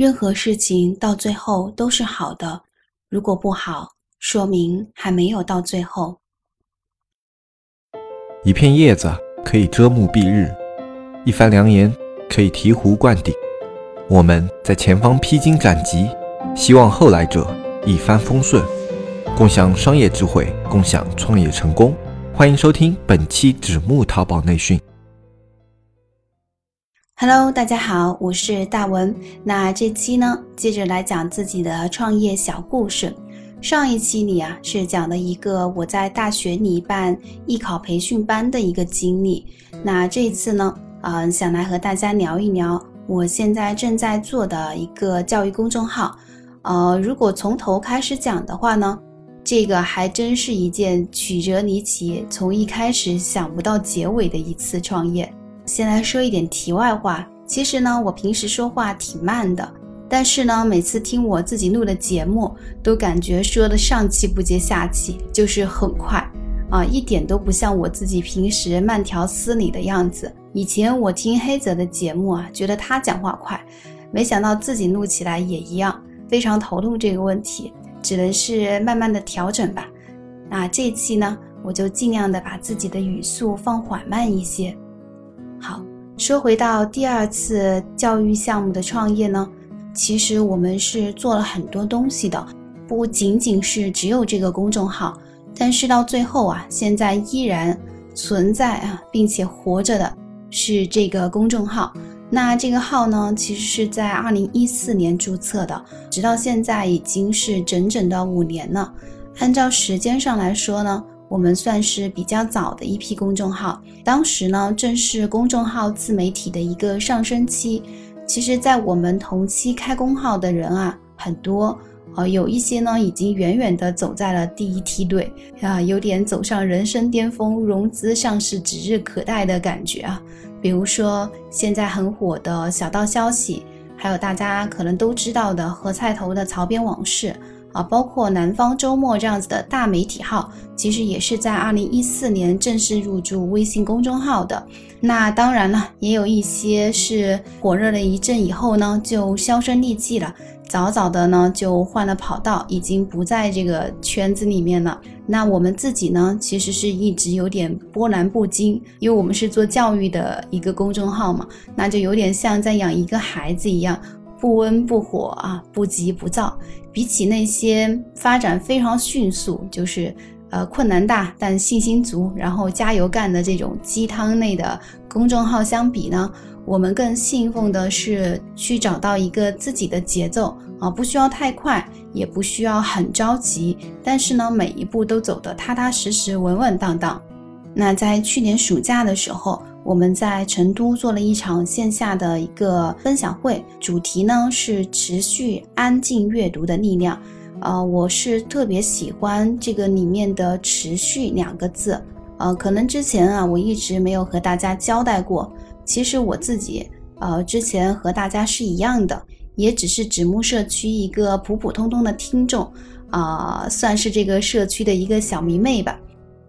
任何事情到最后都是好的，如果不好，说明还没有到最后。一片叶子可以遮目蔽日，一番良言可以醍醐灌顶。我们在前方披荆斩棘，希望后来者一帆风顺，共享商业智慧，共享创业成功。欢迎收听本期纸木淘宝内训。Hello，大家好，我是大文。那这期呢，接着来讲自己的创业小故事。上一期里啊，是讲了一个我在大学里办艺考培训班的一个经历。那这一次呢，嗯，想来和大家聊一聊我现在正在做的一个教育公众号。呃，如果从头开始讲的话呢，这个还真是一件曲折离奇，从一开始想不到结尾的一次创业。先来说一点题外话，其实呢，我平时说话挺慢的，但是呢，每次听我自己录的节目，都感觉说的上气不接下气，就是很快啊，一点都不像我自己平时慢条斯理的样子。以前我听黑泽的节目啊，觉得他讲话快，没想到自己录起来也一样，非常头痛这个问题，只能是慢慢的调整吧。那这期呢，我就尽量的把自己的语速放缓慢一些。好，说回到第二次教育项目的创业呢，其实我们是做了很多东西的，不仅仅是只有这个公众号，但是到最后啊，现在依然存在啊，并且活着的是这个公众号。那这个号呢，其实是在二零一四年注册的，直到现在已经是整整的五年了。按照时间上来说呢。我们算是比较早的一批公众号，当时呢正是公众号自媒体的一个上升期。其实，在我们同期开公号的人啊很多，呃，有一些呢已经远远的走在了第一梯队啊，有点走上人生巅峰，融资上市指日可待的感觉啊。比如说现在很火的小道消息，还有大家可能都知道的和菜头的槽编往事。啊，包括南方周末这样子的大媒体号，其实也是在二零一四年正式入驻微信公众号的。那当然了，也有一些是火热了一阵以后呢，就销声匿迹了，早早的呢就换了跑道，已经不在这个圈子里面了。那我们自己呢，其实是一直有点波澜不惊，因为我们是做教育的一个公众号嘛，那就有点像在养一个孩子一样。不温不火啊，不急不躁。比起那些发展非常迅速，就是呃困难大但信心足，然后加油干的这种鸡汤类的公众号相比呢，我们更信奉的是去找到一个自己的节奏啊，不需要太快，也不需要很着急，但是呢，每一步都走得踏踏实实、稳稳当当。那在去年暑假的时候。我们在成都做了一场线下的一个分享会，主题呢是持续安静阅读的力量。呃，我是特别喜欢这个里面的“持续”两个字。呃，可能之前啊，我一直没有和大家交代过。其实我自己，呃，之前和大家是一样的，也只是纸木社区一个普普通通的听众，啊，算是这个社区的一个小迷妹吧。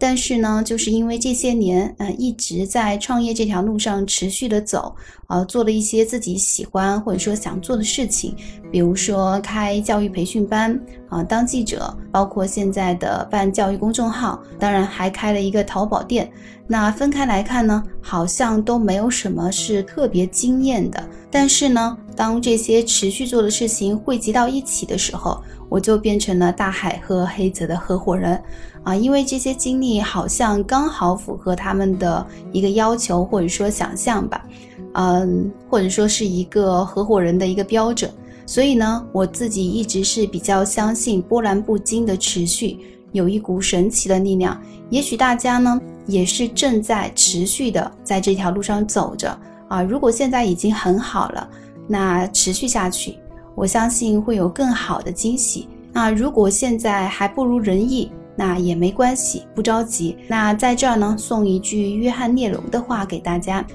但是呢，就是因为这些年，呃，一直在创业这条路上持续的走，呃，做了一些自己喜欢或者说想做的事情，比如说开教育培训班，啊，当记者，包括现在的办教育公众号，当然还开了一个淘宝店。那分开来看呢，好像都没有什么是特别惊艳的。但是呢，当这些持续做的事情汇集到一起的时候，我就变成了大海和黑泽的合伙人，啊，因为这些经历好像刚好符合他们的一个要求或者说想象吧，嗯，或者说是一个合伙人的一个标准。所以呢，我自己一直是比较相信波澜不惊的持续有一股神奇的力量。也许大家呢也是正在持续的在这条路上走着啊。如果现在已经很好了，那持续下去。我相信会有更好的惊喜。那如果现在还不如人意，那也没关系，不着急。那在这儿呢，送一句约翰列侬的话给大家：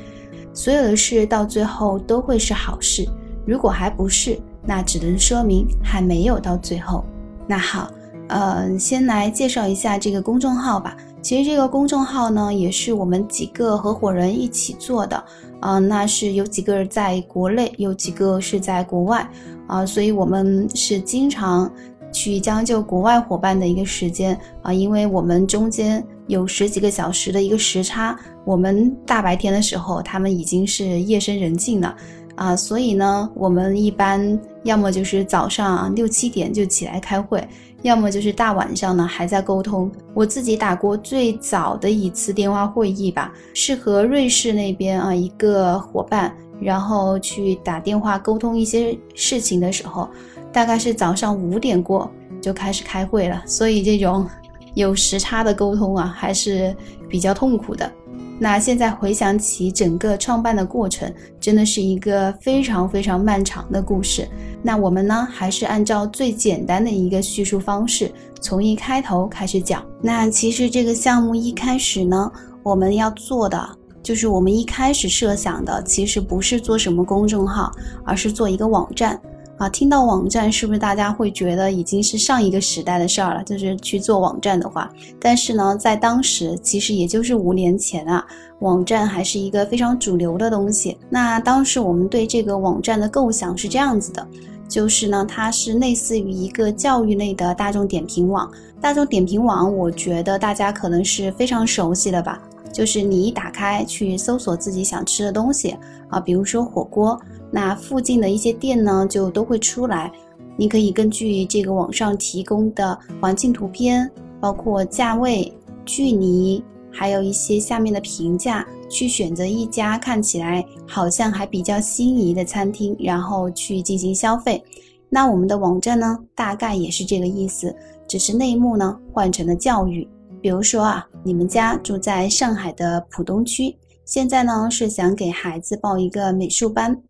所有的事到最后都会是好事。如果还不是，那只能说明还没有到最后。那好，呃，先来介绍一下这个公众号吧。其实这个公众号呢，也是我们几个合伙人一起做的。啊，那是有几个在国内，有几个是在国外啊，所以我们是经常去将就国外伙伴的一个时间啊，因为我们中间有十几个小时的一个时差，我们大白天的时候，他们已经是夜深人静了。啊，所以呢，我们一般要么就是早上六七点就起来开会，要么就是大晚上呢还在沟通。我自己打过最早的一次电话会议吧，是和瑞士那边啊一个伙伴，然后去打电话沟通一些事情的时候，大概是早上五点过就开始开会了。所以这种有时差的沟通啊，还是比较痛苦的。那现在回想起整个创办的过程，真的是一个非常非常漫长的故事。那我们呢，还是按照最简单的一个叙述方式，从一开头开始讲。那其实这个项目一开始呢，我们要做的就是我们一开始设想的，其实不是做什么公众号，而是做一个网站。啊，听到网站是不是大家会觉得已经是上一个时代的事儿了？就是去做网站的话，但是呢，在当时其实也就是五年前啊，网站还是一个非常主流的东西。那当时我们对这个网站的构想是这样子的，就是呢，它是类似于一个教育类的大众点评网。大众点评网，我觉得大家可能是非常熟悉的吧，就是你一打开去搜索自己想吃的东西啊，比如说火锅。那附近的一些店呢，就都会出来。你可以根据这个网上提供的环境图片，包括价位、距离，还有一些下面的评价，去选择一家看起来好像还比较心仪的餐厅，然后去进行消费。那我们的网站呢，大概也是这个意思，只是内幕呢换成了教育。比如说啊，你们家住在上海的浦东区，现在呢是想给孩子报一个美术班。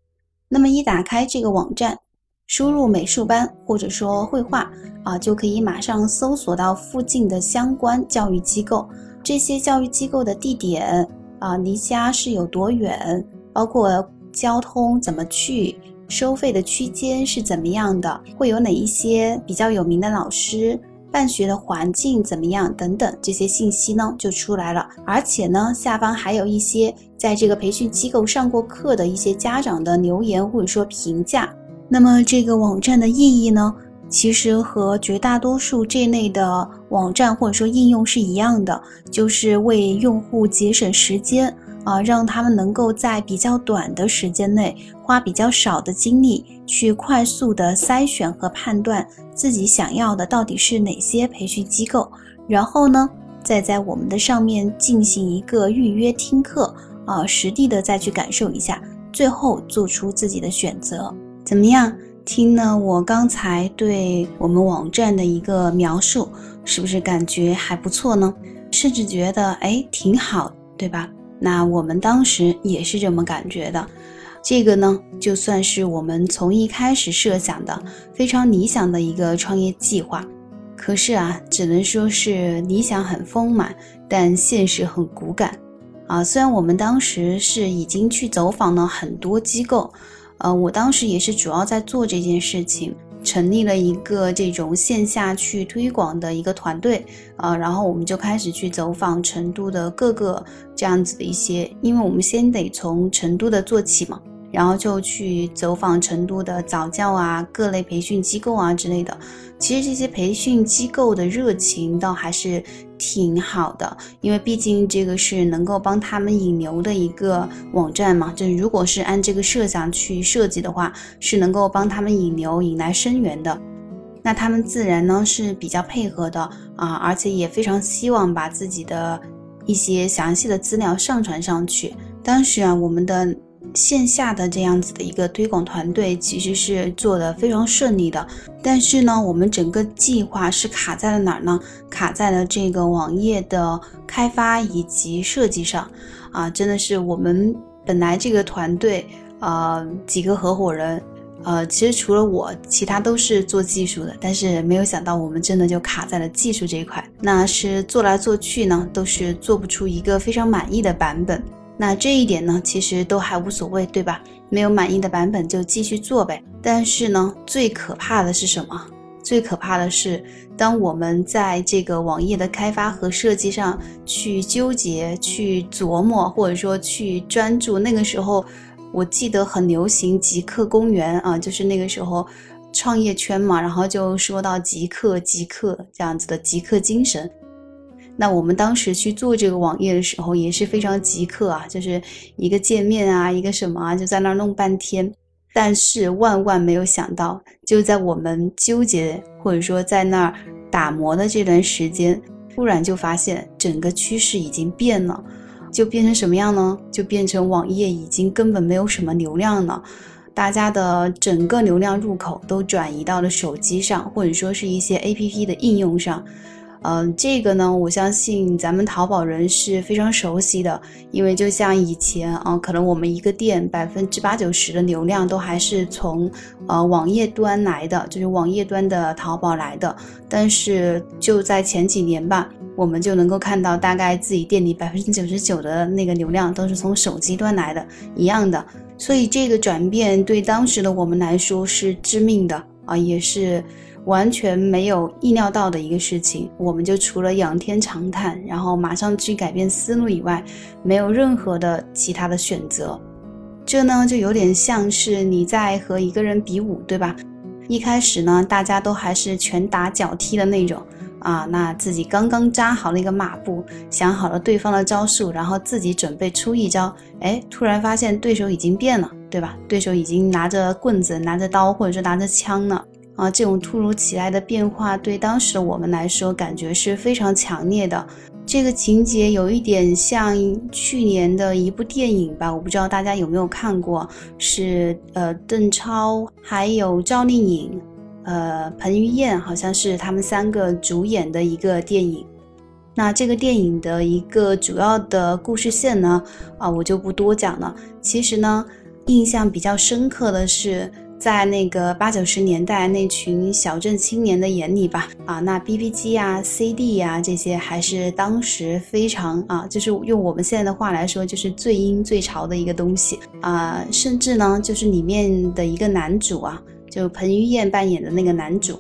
那么一打开这个网站，输入美术班或者说绘画啊，就可以马上搜索到附近的相关教育机构。这些教育机构的地点啊，离家是有多远，包括交通怎么去，收费的区间是怎么样的，会有哪一些比较有名的老师。办学的环境怎么样？等等这些信息呢就出来了，而且呢下方还有一些在这个培训机构上过课的一些家长的留言或者说评价。那么这个网站的意义呢，其实和绝大多数这类的网站或者说应用是一样的，就是为用户节省时间。啊，让他们能够在比较短的时间内，花比较少的精力，去快速的筛选和判断自己想要的到底是哪些培训机构，然后呢，再在我们的上面进行一个预约听课，啊，实地的再去感受一下，最后做出自己的选择。怎么样？听了我刚才对我们网站的一个描述，是不是感觉还不错呢？甚至觉得哎，挺好，对吧？那我们当时也是这么感觉的，这个呢，就算是我们从一开始设想的非常理想的一个创业计划。可是啊，只能说是理想很丰满，但现实很骨感啊。虽然我们当时是已经去走访了很多机构，呃，我当时也是主要在做这件事情。成立了一个这种线下去推广的一个团队，啊，然后我们就开始去走访成都的各个这样子的一些，因为我们先得从成都的做起嘛。然后就去走访成都的早教啊、各类培训机构啊之类的。其实这些培训机构的热情倒还是挺好的，因为毕竟这个是能够帮他们引流的一个网站嘛。就如果是按这个设想去设计的话，是能够帮他们引流、引来生源的。那他们自然呢是比较配合的啊，而且也非常希望把自己的一些详细的资料上传上去。当时啊，我们的。线下的这样子的一个推广团队其实是做的非常顺利的，但是呢，我们整个计划是卡在了哪儿呢？卡在了这个网页的开发以及设计上，啊，真的是我们本来这个团队，呃，几个合伙人，呃，其实除了我，其他都是做技术的，但是没有想到我们真的就卡在了技术这一块，那是做来做去呢，都是做不出一个非常满意的版本。那这一点呢，其实都还无所谓，对吧？没有满意的版本就继续做呗。但是呢，最可怕的是什么？最可怕的是，当我们在这个网页的开发和设计上去纠结、去琢磨，或者说去专注，那个时候，我记得很流行极客公园啊，就是那个时候创业圈嘛，然后就说到极客、极客这样子的极客精神。那我们当时去做这个网页的时候也是非常极客啊，就是一个界面啊，一个什么啊，就在那儿弄半天。但是万万没有想到，就在我们纠结或者说在那儿打磨的这段时间，突然就发现整个趋势已经变了，就变成什么样呢？就变成网页已经根本没有什么流量了，大家的整个流量入口都转移到了手机上，或者说是一些 APP 的应用上。嗯，这个呢，我相信咱们淘宝人是非常熟悉的，因为就像以前啊，可能我们一个店百分之八九十的流量都还是从呃网页端来的，就是网页端的淘宝来的。但是就在前几年吧，我们就能够看到，大概自己店里百分之九十九的那个流量都是从手机端来的，一样的。所以这个转变对当时的我们来说是致命的啊，也是。完全没有意料到的一个事情，我们就除了仰天长叹，然后马上去改变思路以外，没有任何的其他的选择。这呢，就有点像是你在和一个人比武，对吧？一开始呢，大家都还是拳打脚踢的那种啊，那自己刚刚扎好了一个马步，想好了对方的招数，然后自己准备出一招，哎，突然发现对手已经变了，对吧？对手已经拿着棍子、拿着刀，或者说拿着枪了。啊，这种突如其来的变化对当时的我们来说，感觉是非常强烈的。这个情节有一点像去年的一部电影吧，我不知道大家有没有看过，是呃邓超还有赵丽颖，呃彭于晏，好像是他们三个主演的一个电影。那这个电影的一个主要的故事线呢，啊我就不多讲了。其实呢，印象比较深刻的是。在那个八九十年代那群小镇青年的眼里吧，啊，那 B B 机呀、C D 呀这些还是当时非常啊，就是用我们现在的话来说，就是最阴最潮的一个东西啊。甚至呢，就是里面的一个男主啊，就彭于晏扮演的那个男主。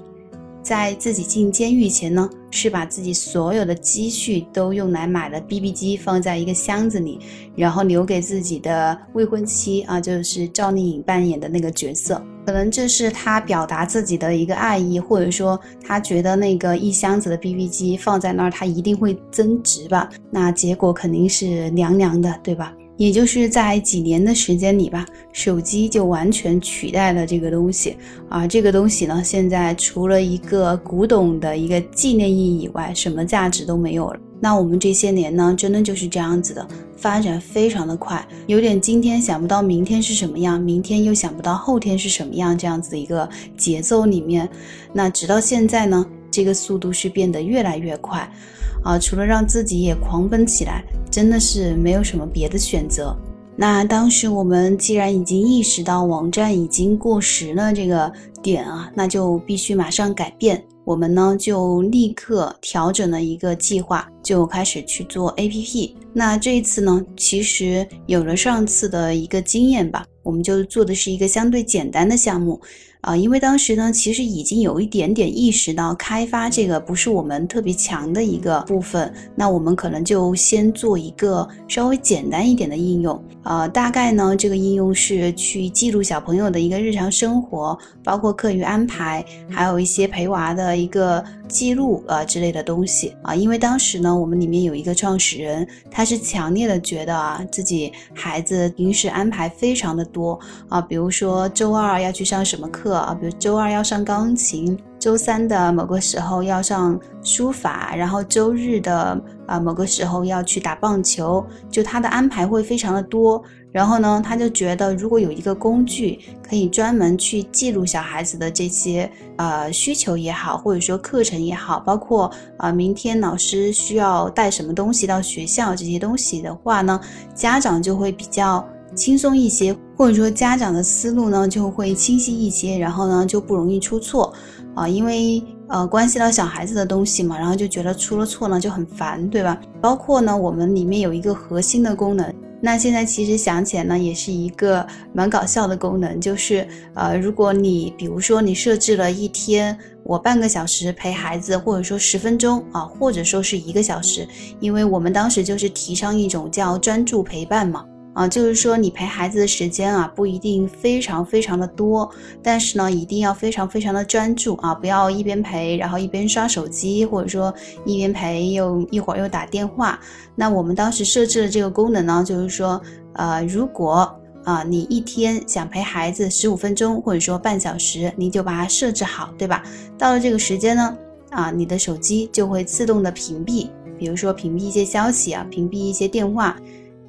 在自己进监狱前呢，是把自己所有的积蓄都用来买了 BB 机，放在一个箱子里，然后留给自己的未婚妻啊，就是赵丽颖扮演的那个角色。可能这是他表达自己的一个爱意，或者说他觉得那个一箱子的 BB 机放在那儿，它一定会增值吧？那结果肯定是凉凉的，对吧？也就是在几年的时间里吧，手机就完全取代了这个东西啊！这个东西呢，现在除了一个古董的一个纪念意义以外，什么价值都没有了。那我们这些年呢，真的就是这样子的，发展非常的快，有点今天想不到明天是什么样，明天又想不到后天是什么样这样子的一个节奏里面。那直到现在呢，这个速度是变得越来越快。啊，除了让自己也狂奔起来，真的是没有什么别的选择。那当时我们既然已经意识到网站已经过时了这个点啊，那就必须马上改变。我们呢就立刻调整了一个计划，就开始去做 APP。那这一次呢，其实有了上次的一个经验吧，我们就做的是一个相对简单的项目。啊，因为当时呢，其实已经有一点点意识到开发这个不是我们特别强的一个部分，那我们可能就先做一个稍微简单一点的应用。呃，大概呢，这个应用是去记录小朋友的一个日常生活，包括课余安排，还有一些陪娃的一个记录啊之类的东西啊。因为当时呢，我们里面有一个创始人，他是强烈的觉得啊，自己孩子平时安排非常的多啊，比如说周二要去上什么课。啊，比如周二要上钢琴，周三的某个时候要上书法，然后周日的啊某个时候要去打棒球，就他的安排会非常的多。然后呢，他就觉得如果有一个工具可以专门去记录小孩子的这些呃需求也好，或者说课程也好，包括啊明天老师需要带什么东西到学校这些东西的话呢，家长就会比较。轻松一些，或者说家长的思路呢就会清晰一些，然后呢就不容易出错啊，因为呃关系到小孩子的东西嘛，然后就觉得出了错呢就很烦，对吧？包括呢我们里面有一个核心的功能。那现在其实想起来呢，也是一个蛮搞笑的功能，就是呃，如果你比如说你设置了一天我半个小时陪孩子，或者说十分钟啊，或者说是一个小时，因为我们当时就是提倡一种叫专注陪伴嘛。啊，就是说你陪孩子的时间啊，不一定非常非常的多，但是呢，一定要非常非常的专注啊，不要一边陪，然后一边刷手机，或者说一边陪又一会儿又打电话。那我们当时设置的这个功能呢，就是说，呃，如果啊你一天想陪孩子十五分钟，或者说半小时，你就把它设置好，对吧？到了这个时间呢，啊，你的手机就会自动的屏蔽，比如说屏蔽一些消息啊，屏蔽一些电话。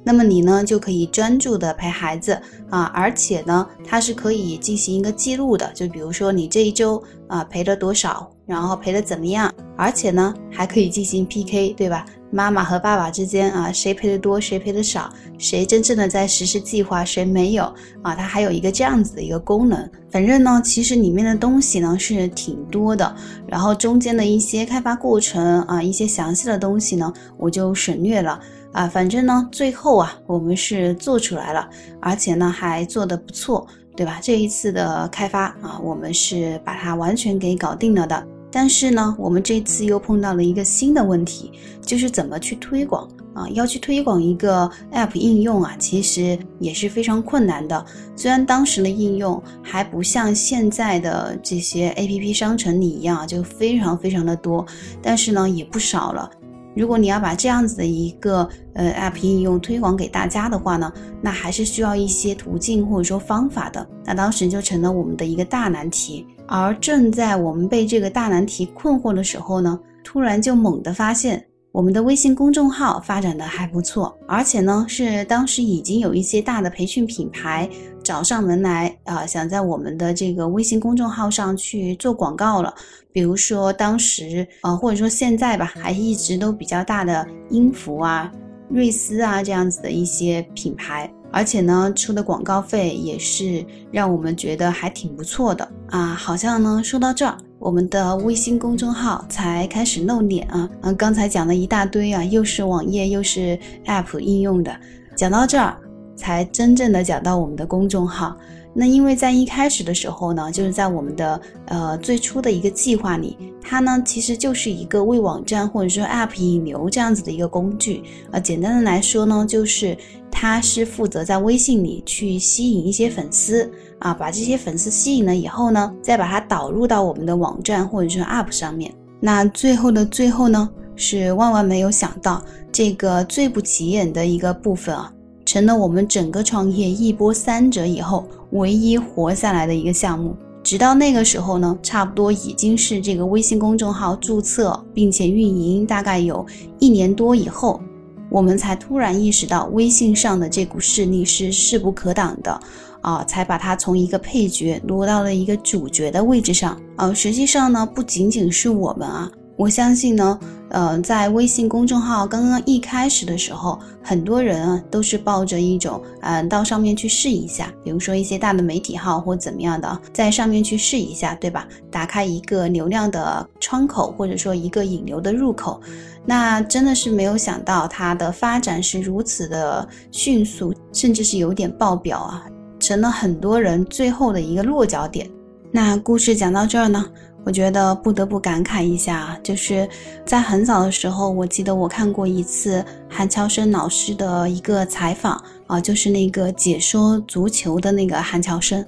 那么你呢就可以专注的陪孩子啊，而且呢，它是可以进行一个记录的，就比如说你这一周啊陪了多少，然后陪的怎么样，而且呢还可以进行 PK，对吧？妈妈和爸爸之间啊，谁陪的多，谁陪的少，谁真正的在实施计划，谁没有啊？它还有一个这样子的一个功能。反正呢，其实里面的东西呢是挺多的，然后中间的一些开发过程啊，一些详细的东西呢，我就省略了。啊，反正呢，最后啊，我们是做出来了，而且呢，还做得不错，对吧？这一次的开发啊，我们是把它完全给搞定了的。但是呢，我们这次又碰到了一个新的问题，就是怎么去推广啊？要去推广一个 App 应用啊，其实也是非常困难的。虽然当时的应用还不像现在的这些 App 商城里一样，就非常非常的多，但是呢，也不少了。如果你要把这样子的一个呃 App 应用推广给大家的话呢，那还是需要一些途径或者说方法的。那当时就成了我们的一个大难题。而正在我们被这个大难题困惑的时候呢，突然就猛地发现。我们的微信公众号发展的还不错，而且呢是当时已经有一些大的培训品牌找上门来啊，想在我们的这个微信公众号上去做广告了。比如说当时啊，或者说现在吧，还一直都比较大的音符啊、瑞思啊这样子的一些品牌，而且呢出的广告费也是让我们觉得还挺不错的啊。好像呢说到这儿。我们的微信公众号才开始露脸啊！嗯，刚才讲了一大堆啊，又是网页又是 App 应用的，讲到这儿才真正的讲到我们的公众号。那因为在一开始的时候呢，就是在我们的呃最初的一个计划里，它呢其实就是一个为网站或者说 App 引流这样子的一个工具啊。简单的来说呢，就是它是负责在微信里去吸引一些粉丝。啊，把这些粉丝吸引了以后呢，再把它导入到我们的网站或者说 App 上面。那最后的最后呢，是万万没有想到，这个最不起眼的一个部分啊，成了我们整个创业一波三折以后唯一活下来的一个项目。直到那个时候呢，差不多已经是这个微信公众号注册并且运营大概有一年多以后，我们才突然意识到微信上的这股势力是势不可挡的。啊，才把它从一个配角挪到了一个主角的位置上。啊，实际上呢，不仅仅是我们啊，我相信呢，呃，在微信公众号刚刚一开始的时候，很多人啊都是抱着一种，嗯，到上面去试一下，比如说一些大的媒体号或怎么样的，在上面去试一下，对吧？打开一个流量的窗口，或者说一个引流的入口，那真的是没有想到它的发展是如此的迅速，甚至是有点爆表啊。成了很多人最后的一个落脚点。那故事讲到这儿呢，我觉得不得不感慨一下，就是在很早的时候，我记得我看过一次韩乔生老师的一个采访啊，就是那个解说足球的那个韩乔生，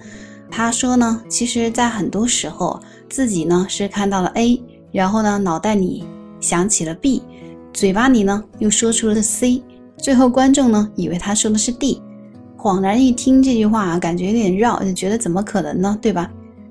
他说呢，其实，在很多时候，自己呢是看到了 A，然后呢脑袋里想起了 B，嘴巴里呢又说出了 C，最后观众呢以为他说的是 D。恍然一听这句话，感觉有点绕，就觉得怎么可能呢？对吧？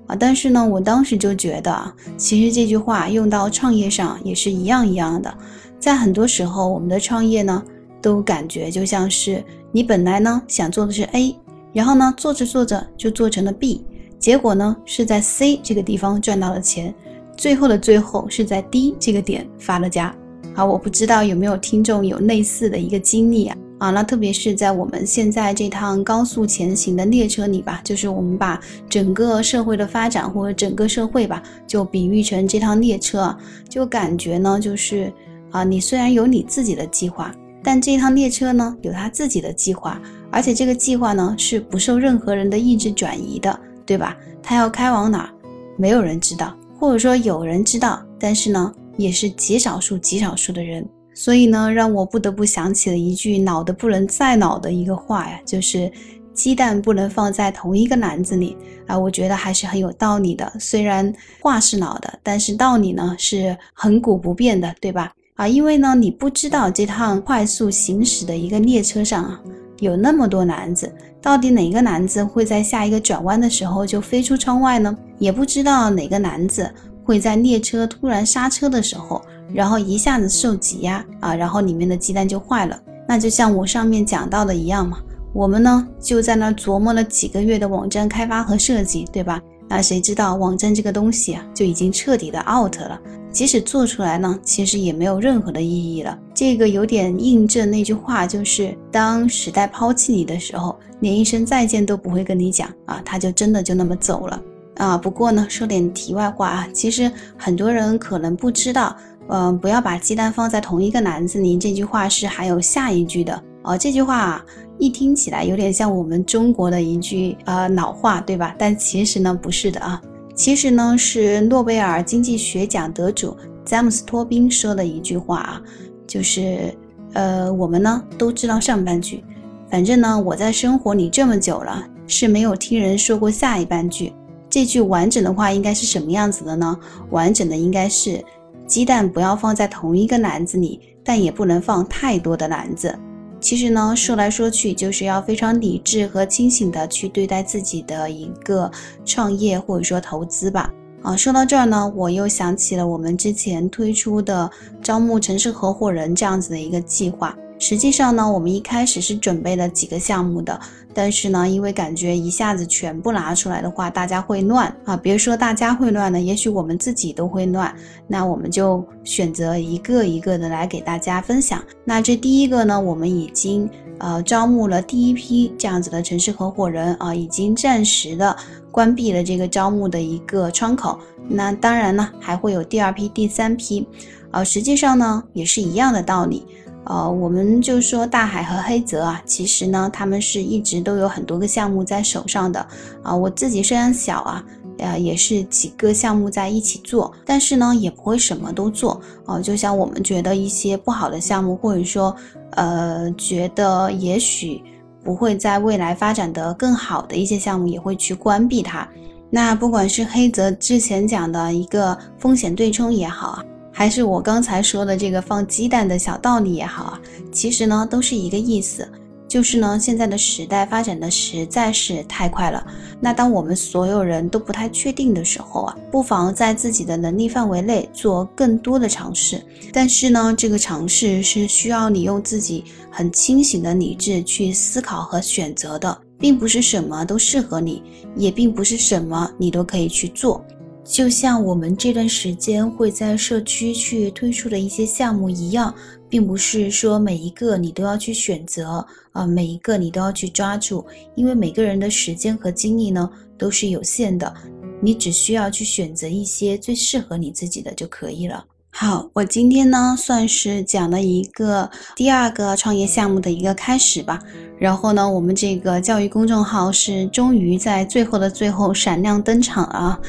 啊，但是呢，我当时就觉得，其实这句话用到创业上也是一样一样的。在很多时候，我们的创业呢，都感觉就像是你本来呢想做的是 A，然后呢做着做着就做成了 B，结果呢是在 C 这个地方赚到了钱，最后的最后是在 D 这个点发了家。好，我不知道有没有听众有类似的一个经历啊？啊，那特别是在我们现在这趟高速前行的列车里吧，就是我们把整个社会的发展或者整个社会吧，就比喻成这趟列车，就感觉呢，就是啊，你虽然有你自己的计划，但这趟列车呢，有它自己的计划，而且这个计划呢是不受任何人的意志转移的，对吧？它要开往哪儿，没有人知道，或者说有人知道，但是呢，也是极少数极少数的人。所以呢，让我不得不想起了一句老的不能再老的一个话呀，就是鸡蛋不能放在同一个篮子里啊。我觉得还是很有道理的，虽然话是老的，但是道理呢是恒古不变的，对吧？啊，因为呢，你不知道这趟快速行驶的一个列车上啊，有那么多篮子，到底哪个篮子会在下一个转弯的时候就飞出窗外呢？也不知道哪个篮子会在列车突然刹车的时候，然后一下子受挤压啊，然后里面的鸡蛋就坏了。那就像我上面讲到的一样嘛，我们呢就在那琢磨了几个月的网站开发和设计，对吧？那谁知道网站这个东西啊，就已经彻底的 out 了。即使做出来呢，其实也没有任何的意义了。这个有点印证那句话，就是当时代抛弃你的时候，连一声再见都不会跟你讲啊，他就真的就那么走了啊。不过呢，说点题外话啊，其实很多人可能不知道，嗯，不要把鸡蛋放在同一个篮子里。这句话是还有下一句的哦。这句话一听起来有点像我们中国的一句呃老话，对吧？但其实呢，不是的啊。其实呢，是诺贝尔经济学奖得主詹姆斯·托宾说的一句话啊，就是，呃，我们呢都知道上半句，反正呢我在生活里这么久了，是没有听人说过下一半句。这句完整的话应该是什么样子的呢？完整的应该是，鸡蛋不要放在同一个篮子里，但也不能放太多的篮子。其实呢，说来说去，就是要非常理智和清醒的去对待自己的一个创业或者说投资吧。啊，说到这儿呢，我又想起了我们之前推出的招募城市合伙人这样子的一个计划。实际上呢，我们一开始是准备了几个项目的，但是呢，因为感觉一下子全部拿出来的话，大家会乱啊。别说大家会乱了，也许我们自己都会乱。那我们就选择一个一个的来给大家分享。那这第一个呢，我们已经呃招募了第一批这样子的城市合伙人啊，已经暂时的关闭了这个招募的一个窗口。那当然呢，还会有第二批、第三批，呃，实际上呢，也是一样的道理。呃，我们就说大海和黑泽啊，其实呢，他们是一直都有很多个项目在手上的啊。我自己虽然小啊，呃，也是几个项目在一起做，但是呢，也不会什么都做啊。就像我们觉得一些不好的项目，或者说，呃，觉得也许不会在未来发展的更好的一些项目，也会去关闭它。那不管是黑泽之前讲的一个风险对冲也好啊。还是我刚才说的这个放鸡蛋的小道理也好啊，其实呢都是一个意思，就是呢现在的时代发展的实在是太快了。那当我们所有人都不太确定的时候啊，不妨在自己的能力范围内做更多的尝试。但是呢，这个尝试是需要你用自己很清醒的理智去思考和选择的，并不是什么都适合你，也并不是什么你都可以去做。就像我们这段时间会在社区去推出的一些项目一样，并不是说每一个你都要去选择啊，每一个你都要去抓住，因为每个人的时间和精力呢都是有限的，你只需要去选择一些最适合你自己的就可以了。好，我今天呢算是讲了一个第二个创业项目的一个开始吧，然后呢，我们这个教育公众号是终于在最后的最后闪亮登场了。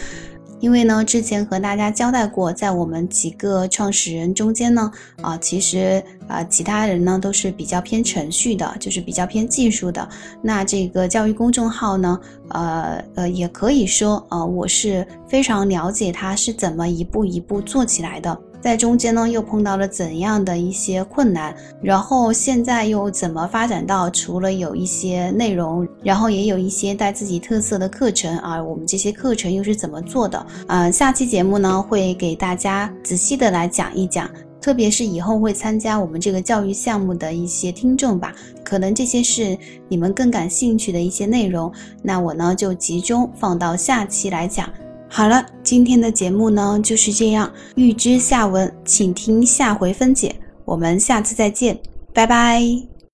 因为呢，之前和大家交代过，在我们几个创始人中间呢，啊，其实啊，其他人呢都是比较偏程序的，就是比较偏技术的。那这个教育公众号呢，呃呃，也可以说，呃，我是非常了解它是怎么一步一步做起来的。在中间呢，又碰到了怎样的一些困难，然后现在又怎么发展到除了有一些内容，然后也有一些带自己特色的课程啊？我们这些课程又是怎么做的？嗯，下期节目呢会给大家仔细的来讲一讲，特别是以后会参加我们这个教育项目的一些听众吧，可能这些是你们更感兴趣的一些内容，那我呢就集中放到下期来讲。好了，今天的节目呢就是这样。预知下文，请听下回分解。我们下次再见，拜拜。